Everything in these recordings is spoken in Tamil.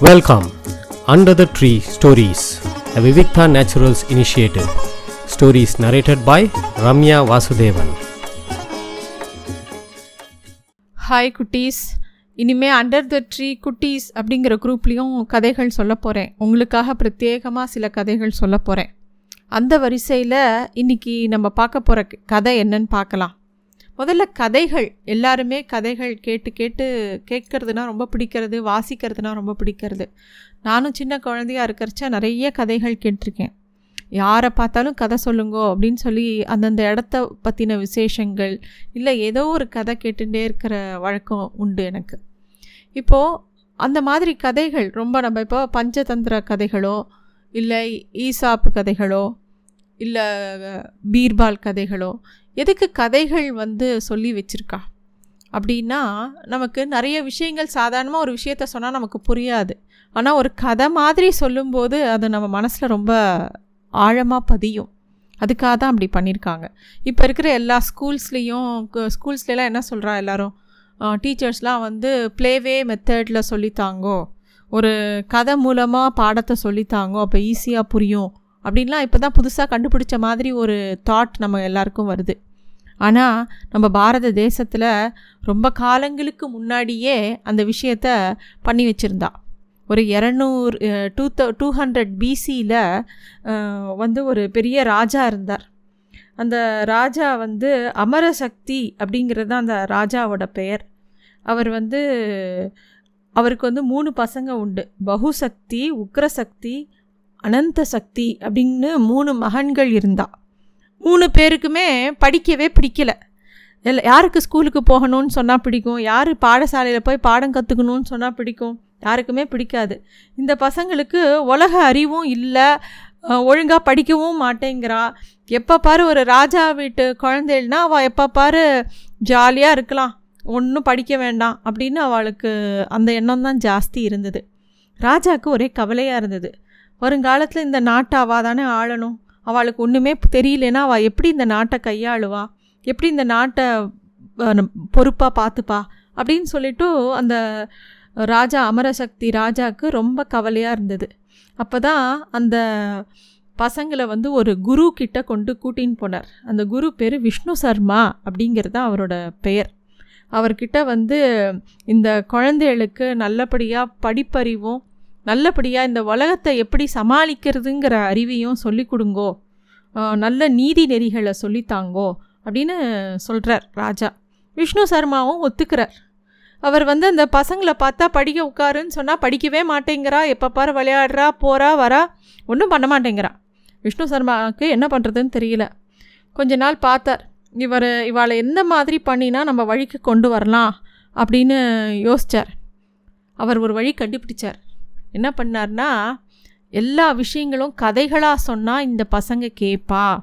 Welcome, Under the Tree Stories, a Vivikta Naturals initiative. Stories narrated by Ramya Vasudevan. Hi குட்டீஸ் இனிமே அண்டர் த ட்ரீ குட்டீஸ் அப்படிங்கிற குரூப்லேயும் கதைகள் சொல்ல போகிறேன் உங்களுக்காக பிரத்யேகமாக சில கதைகள் சொல்ல போகிறேன் அந்த வரிசையில் இன்னைக்கு நம்ம பார்க்க போகிற கதை என்னன்னு பார்க்கலாம் முதல்ல கதைகள். எல்லாருமே கதைகள் கேட்டு கேட்டு கேட்கறதுனா ரொம்ப பிடிக்கிறது வாசிக்கிறதுனா ரொம்ப பிடிக்கிறது. நானும் சின்ன குழந்தையா இருக்கிறச்ச நிறைய கதைகள் கேட்டிருக்கேன். யாரை பார்த்தாலும் கதை சொல்லுங்கோ அப்படின்னு சொல்லி அந்தந்த இடத்த பற்றின விசேஷங்கள் இல்லை ஏதோ ஒரு கதை கேட்டுகிட்டே இருக்கிற வழக்கம் உண்டு எனக்கு. இப்போது அந்த மாதிரி கதைகள் ரொம்ப நம்ம இப்போ பஞ்சதந்திர கதைகளோ இல்லை ஈசாப்பு கதைகளோ இல்லை பீர்பால் கதைகளோ? எதுக்கு கதைகள் வந்து சொல்லி வச்சுருக்கா? அப்படின்னா நமக்கு நிறைய விஷயங்கள் சாதாரணமாக ஒரு விஷயத்த சொன்னால் நமக்கு புரியாது. ஆனால் ஒரு கதை மாதிரி சொல்லும்போது அது நம்ம மனசில் ரொம்ப ஆழமாக பதியும். அதுக்காக தான் அப்படி பண்ணியிருக்காங்க இப்போ இருக்கிற எல்லா ஸ்கூல்ஸ்லேயும் ஸ்கூல்ஸ்லாம் என்ன சொல்கிறா எல்லோரும்? டீச்சர்ஸ்லாம் வந்து ப்ளேவே மெத்தடில் சொல்லித்தாங்கோ. ஒரு கதை மூலமாக பாடத்தை சொல்லித்தாங்கோ. அப்போ ஈஸியாக புரியும். அப்படின்லாம் இப்போ தான் புதுசாக கண்டுபிடிச்ச மாதிரி ஒரு தாட் நம்ம எல்லாருக்கும் வருது. ஆனால் நம்ம பாரத தேசத்தில் ரொம்ப காலங்களுக்கு முன்னாடியே அந்த விஷயத்த பண்ணி வச்சுருந்தா. ஒரு இரநூறு டூ த டூ ஹண்ட்ரட் பிசியில் வந்து ஒரு பெரிய ராஜா இருந்தார். அந்த ராஜா வந்து அமரசக்தி அப்படிங்கிறது தான் அந்த ராஜாவோட பெயர். அவர் வந்து அவருக்கு வந்து மூணு பசங்க உண்டு. பகுசக்தி உக்ரசக்தி அனந்த சக்தி அப்படின்னு மூணு மகன்கள் இருந்தா. மூணு பேருக்குமே படிக்கவே பிடிக்கல. இல்லை யாருக்கு ஸ்கூலுக்கு போகணும்னு சொன்னால் பிடிக்கும்? யார் பாடசாலையில் போய் பாடம் கற்றுக்கணும்னு சொன்னால் பிடிக்கும்? யாருக்குமே பிடிக்காது. இந்த பசங்களுக்கு உலக அறிவும் இல்லை. ஒழுங்காக படிக்கவும் மாட்டேங்கிறா. எப்போ பாரு ஒரு ராஜா வீட்டு குழந்தைகள்னா அவள் எப்போ பாரு ஜாலியாக இருக்கலாம். ஒன்றும் படிக்க வேண்டாம் அப்படின்னு அவளுக்கு அந்த எண்ணம் தான் ஜாஸ்தி இருந்தது. ராஜாவுக்கு ஒரே கவலையாக இருந்தது. வருங்காலத்தில் இந்த நாட்டை அவள் தானே ஆளணும். அவளுக்கு ஒன்றுமே தெரியலனா அவள் எப்படி இந்த நாட்டை கையாளுவா? எப்படி இந்த நாட்டை பொறுப்பாக பார்த்துப்பா? அப்படின்னு சொல்லிட்டு அந்த ராஜா அமரசக்தி ராஜாவுக்கு ரொம்ப கவலையாக இருந்தது. அப்போ தான் அந்த பசங்களை வந்து ஒரு குரு கிட்ட கொண்டு கூட்டின்னு போனார். அந்த குரு பேர் விஷ்ணு சர்மா அப்படிங்கிறது தான் அவரோட பெயர். அவர்கிட்ட வந்து இந்த குழந்தைகளுக்கு நல்லபடியாக படிப்பறிவும் நல்லபடியாக இந்த உலகத்தை எப்படி சமாளிக்கிறதுங்கிற அறிவையும் சொல்லி கொடுங்கோ. நல்ல நீதி நெறிகளை சொல்லித்தாங்கோ அப்படின்னு சொல்கிறார் ராஜா. விஷ்ணு சர்மாவும் ஒத்துக்கிறார். அவர் வந்து அந்த பசங்களை பார்த்தா படிக்க உட்காருன்னு சொன்னால் படிக்கவே மாட்டேங்கிறா. எப்போ பாரு விளையாடுறா போகிறா வரா ஒன்றும் பண்ண மாட்டேங்கிறா விஷ்ணு சர்மாவுக்கு என்ன பண்ணுறதுன்னு தெரியல. கொஞ்ச நாள் பார்த்தார். இவர் இவளை எந்த மாதிரி பண்ணினா நம்ம வழிக்கு கொண்டு வரலாம் அப்படின்னு யோசித்தார் அவர் ஒரு வழி கண்டுபிடிச்சார். என்ன பண்ணார்னா எல்லா விஷயங்களும் கதைகளாக சொன்னால் இந்த பசங்க கேட்பா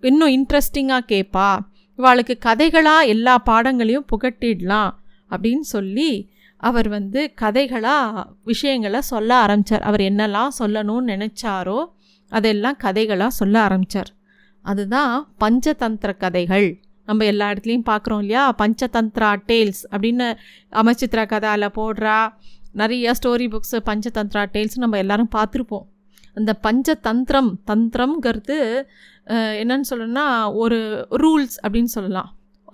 இன்னும் இன்ட்ரெஸ்டிங்காக கேட்பா இவாளுக்கு கதைகளாக எல்லா பாடங்களையும் புகட்டிடலாம் அப்படின்னு சொல்லி அவர் வந்து கதைகளாக விஷயங்களை சொல்ல ஆரம்பித்தார் அவர் என்னெல்லாம் சொல்லணும்னு நினச்சாரோ அதெல்லாம் கதைகளாக சொல்ல ஆரம்பித்தார் அதுதான் பஞ்சதந்திர கதைகள். நம்ம எல்லா இடத்துலையும் பார்க்குறோம் இல்லையா? பஞ்சதந்திரா டேல்ஸ் அப்படின்னு அமைச்சித்ரா கதாவில் போடுறா. நிறையா ஸ்டோரி புக்ஸு பஞ்சதந்திரா டேல்ஸ் நம்ம எல்லோரும் பார்த்துருப்போம். அந்த பஞ்சதந்திரம் தந்திரம்ங்கிறது என்னன்னு சொல்லணும்னா ஒரு ரூல்ஸ் அப்படின்னு சொல்லலாம்.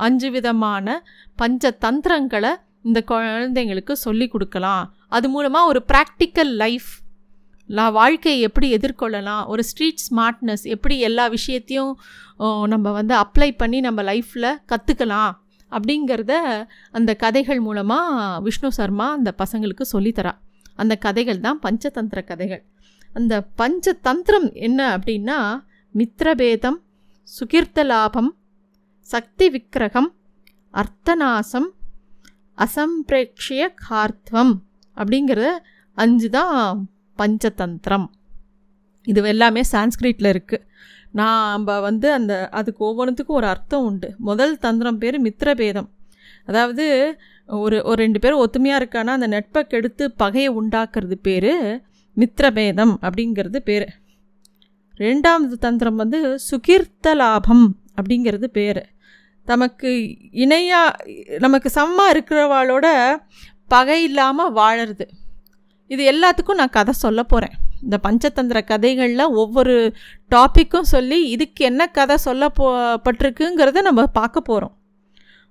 அஞ்சு விதமான பஞ்சதந்திரங்களை இந்த குழந்தைங்களுக்கு சொல்லி கொடுக்கலாம். அது மூலமாக ஒரு ப்ராக்டிக்கல் லைஃப் லா வாழ்க்கையை எப்படி எதிர்கொள்ளலாம் ஒரு ஸ்ட்ரீட் ஸ்மார்ட்னஸ் எப்படி எல்லா விஷயத்தையும் நம்ம வந்து அப்ளை பண்ணி நம்ம லைஃப்பில் கற்றுக்கலாம் அப்படிங்கிறத அந்த கதைகள் மூலமாக விஷ்ணு சர்மா அந்த பசங்களுக்கு சொல்லித்தரா. அந்த கதைகள் தான் பஞ்சதந்திர கதைகள். அந்த பஞ்சதந்திரம் என்ன அப்படின்னா மித்திரபேதம் சுகீர்த்தலாபம் சக்தி விக்கிரகம் அர்த்தநாசம் அசம்பிரேக்ஷிய கார்த்தம் அப்படிங்கிறத அஞ்சு தான் பஞ்சதந்திரம். இது எல்லாமே சான்ஸ்கிரிட்டில் இருக்குது நாம் வந்து அந்த அதுக்கு ஒவ்வொன்றுத்துக்கும் ஒரு அர்த்தம் உண்டு. முதல் தந்திரம் பேர் மித்திரபேதம் அதாவது ஒரு ஒரு ரெண்டு பேரும் ஒத்துமையாக இருக்கானா அந்த நட்பை கெடுத்து பகையை உண்டாக்குறது பேர் மித்திரபேதம் அப்படிங்கிறது பேர். ரெண்டாவது தந்திரம் வந்து சுகீர்த்த லாபம் அப்படிங்கிறது பேர். தமக்கு இணையாக நமக்கு சம்மா இருக்கிறவாளோட பகை இல்லாமல் வாழறது. இது எல்லாத்துக்கும் நான் கதை சொல்ல போகிறேன் இந்த பஞ்சதந்திர கதைகளில் ஒவ்வொரு டாப்பிக்கும் சொல்லி இதுக்கு என்ன கதை சொல்ல போ பட்டிருக்குங்கிறத நம்ம பார்க்க போகிறோம்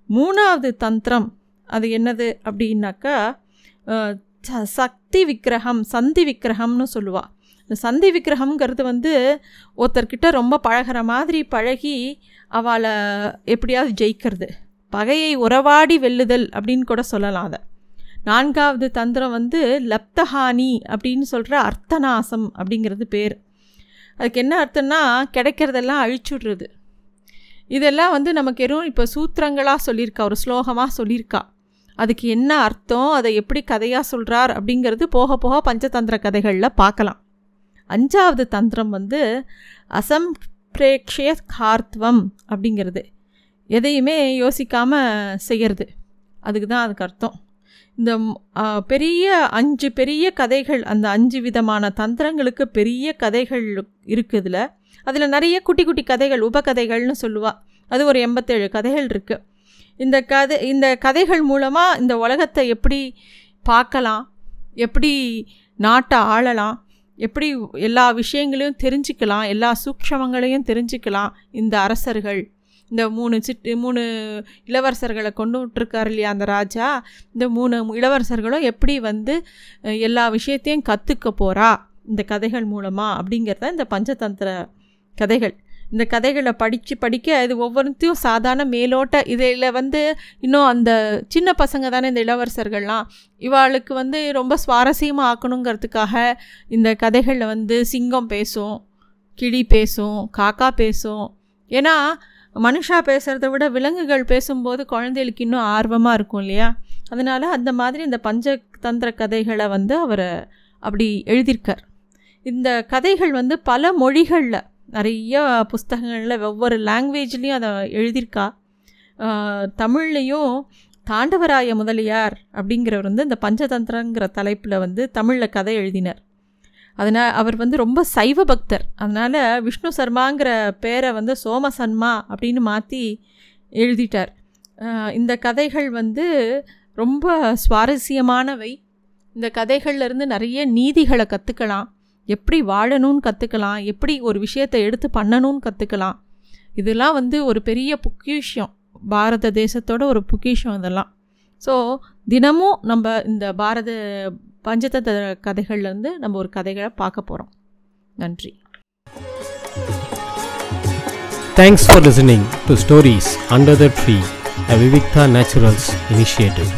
மூணாவது தந்திரம் அது என்னது அப்படின்னாக்கா ச- சக்தி விக்கிரகம் சந்தி விக்கிரகம்னு சொல்லுவாள் இந்த சந்தி விக்கிரகம்ங்கிறது வந்து ஒருத்தர்கிட்ட ரொம்ப பழகுற மாதிரி பழகி அவளை எப்படியாவது ஜெயிக்கிறது. பகையை உறவாடி வெல்லுதல் அப்படின்னு கூட சொல்லலாம் அதை. நான்காவது தந்திரம் வந்து லப்தஹானி அப்படின்னு சொல்கிற அர்த்தநாசம் அப்படிங்கிறது பேர். அதுக்கு என்ன அர்த்தம்னா கிடைக்கிறதெல்லாம் அழிச்சுடுறது. இதெல்லாம் வந்து நமக்கு எதுவும் இப்போ சூத்திரங்களாக சொல்லியிருக்கா ஒரு ஸ்லோகமாக சொல்லியிருக்கா. அதுக்கு என்ன அர்த்தம் அதை எப்படி கதையாக சொல்கிறார் அப்படிங்கிறது போக போக பஞ்சதந்திர கதைகளில் பார்க்கலாம். அஞ்சாவது தந்திரம் வந்து அசம்பிரேக்ஷய கார்த்வம் அப்படிங்கிறது. எதையுமே யோசிக்காமல் செய்கிறது அதுக்கு தான் அதுக்கு அர்த்தம். இந்த பெரிய அஞ்சு பெரிய கதைகள் அந்த அஞ்சு விதமான தந்திரங்களுக்கு பெரிய கதைகள் இருக்குதுல அதில் நிறைய குட்டி குட்டி கதைகள் உபகதைகள்னு சொல்லுவாள் அது ஒரு எண்பத்தேழு கதைகள் இருக்குது இந்த கதை இந்த கதைகள் மூலமாக இந்த உலகத்தை எப்படி பார்க்கலாம் எப்படி நாட்டை ஆளலாம் எப்படி எல்லா விஷயங்களையும் தெரிஞ்சுக்கலாம் எல்லா சூக்ஷமங்களையும் தெரிஞ்சுக்கலாம் இந்த அரசர்கள். இந்த மூணு சிட்டு மூணு இளவரசர்களை கொண்டு விட்டுருக்கார் இல்லையா அந்த ராஜா? இந்த மூணு இளவரசர்களும் எப்படி வந்து எல்லா விஷயத்தையும் கற்றுக்க போகிறா இந்த கதைகள் மூலமாக அப்படிங்கிறத இந்த பஞ்சதந்திர கதைகள். இந்த கதைகளை படித்து படிக்க இது ஒவ்வொருத்தையும் சாதாரண மேலோட்ட இதில் வந்து இன்னும் அந்த சின்ன பசங்க தானே இந்த இளவரசர்கள்லாம். இவாளுக்கு வந்து ரொம்ப சுவாரஸ்யமாக ஆக்கணுங்கிறதுக்காக இந்த கதைகளில் வந்து சிங்கம் பேசும் கிளி பேசும் காக்கா பேசும். ஏன்னா மனுஷா பேசுகிறத விட விலங்குகள் பேசும்போது குழந்தைகளுக்கு இன்னும் ஆர்வமாக இருக்கும் இல்லையா? அதனால் அந்த மாதிரி இந்த பஞ்சதந்திர கதைகளை வந்து அவர் அப்படி எழுதியிருக்கார். இந்த கதைகள் வந்து பல மொழிகளில் நிறைய புஸ்தகங்களில் ஒவ்வொரு லாங்குவேஜ்லேயும் அதை எழுதியிருக்கா. தமிழ்லேயும் தாண்டவராய முதலியார் அப்படிங்கிறவர் வந்து இந்த பஞ்சதந்திரங்கிற தலைப்பில் வந்து தமிழில் கதை எழுதினார். அதனால் அவர் வந்து ரொம்ப சைவ பக்தர். அதனால் விஷ்ணு சர்மாங்கிற பேரை வந்து சோமசன்மா அப்படின்னு மாற்றி எழுதிட்டார். இந்த கதைகள் வந்து ரொம்ப சுவாரஸ்யமானவை. இந்த கதைகள்லேருந்து நிறைய நீதிகளை கற்றுக்கலாம் எப்படி வாழணும்னு கற்றுக்கலாம் எப்படி ஒரு விஷயத்தை எடுத்து பண்ணணும்னு கற்றுக்கலாம் இதெல்லாம் வந்து ஒரு பெரிய பொக்கிஷம். பாரத தேசத்தோட ஒரு பொக்கிஷம் இதெல்லாம். ஸோ தினமும் நம்ம இந்த பாரத பஞ்சதந்திர கதைகள்லேருந்து நம்ம ஒரு கதைகளை பார்க்க போகிறோம் நன்றி thanks for listening to stories under the tree a Vivikta naturals initiative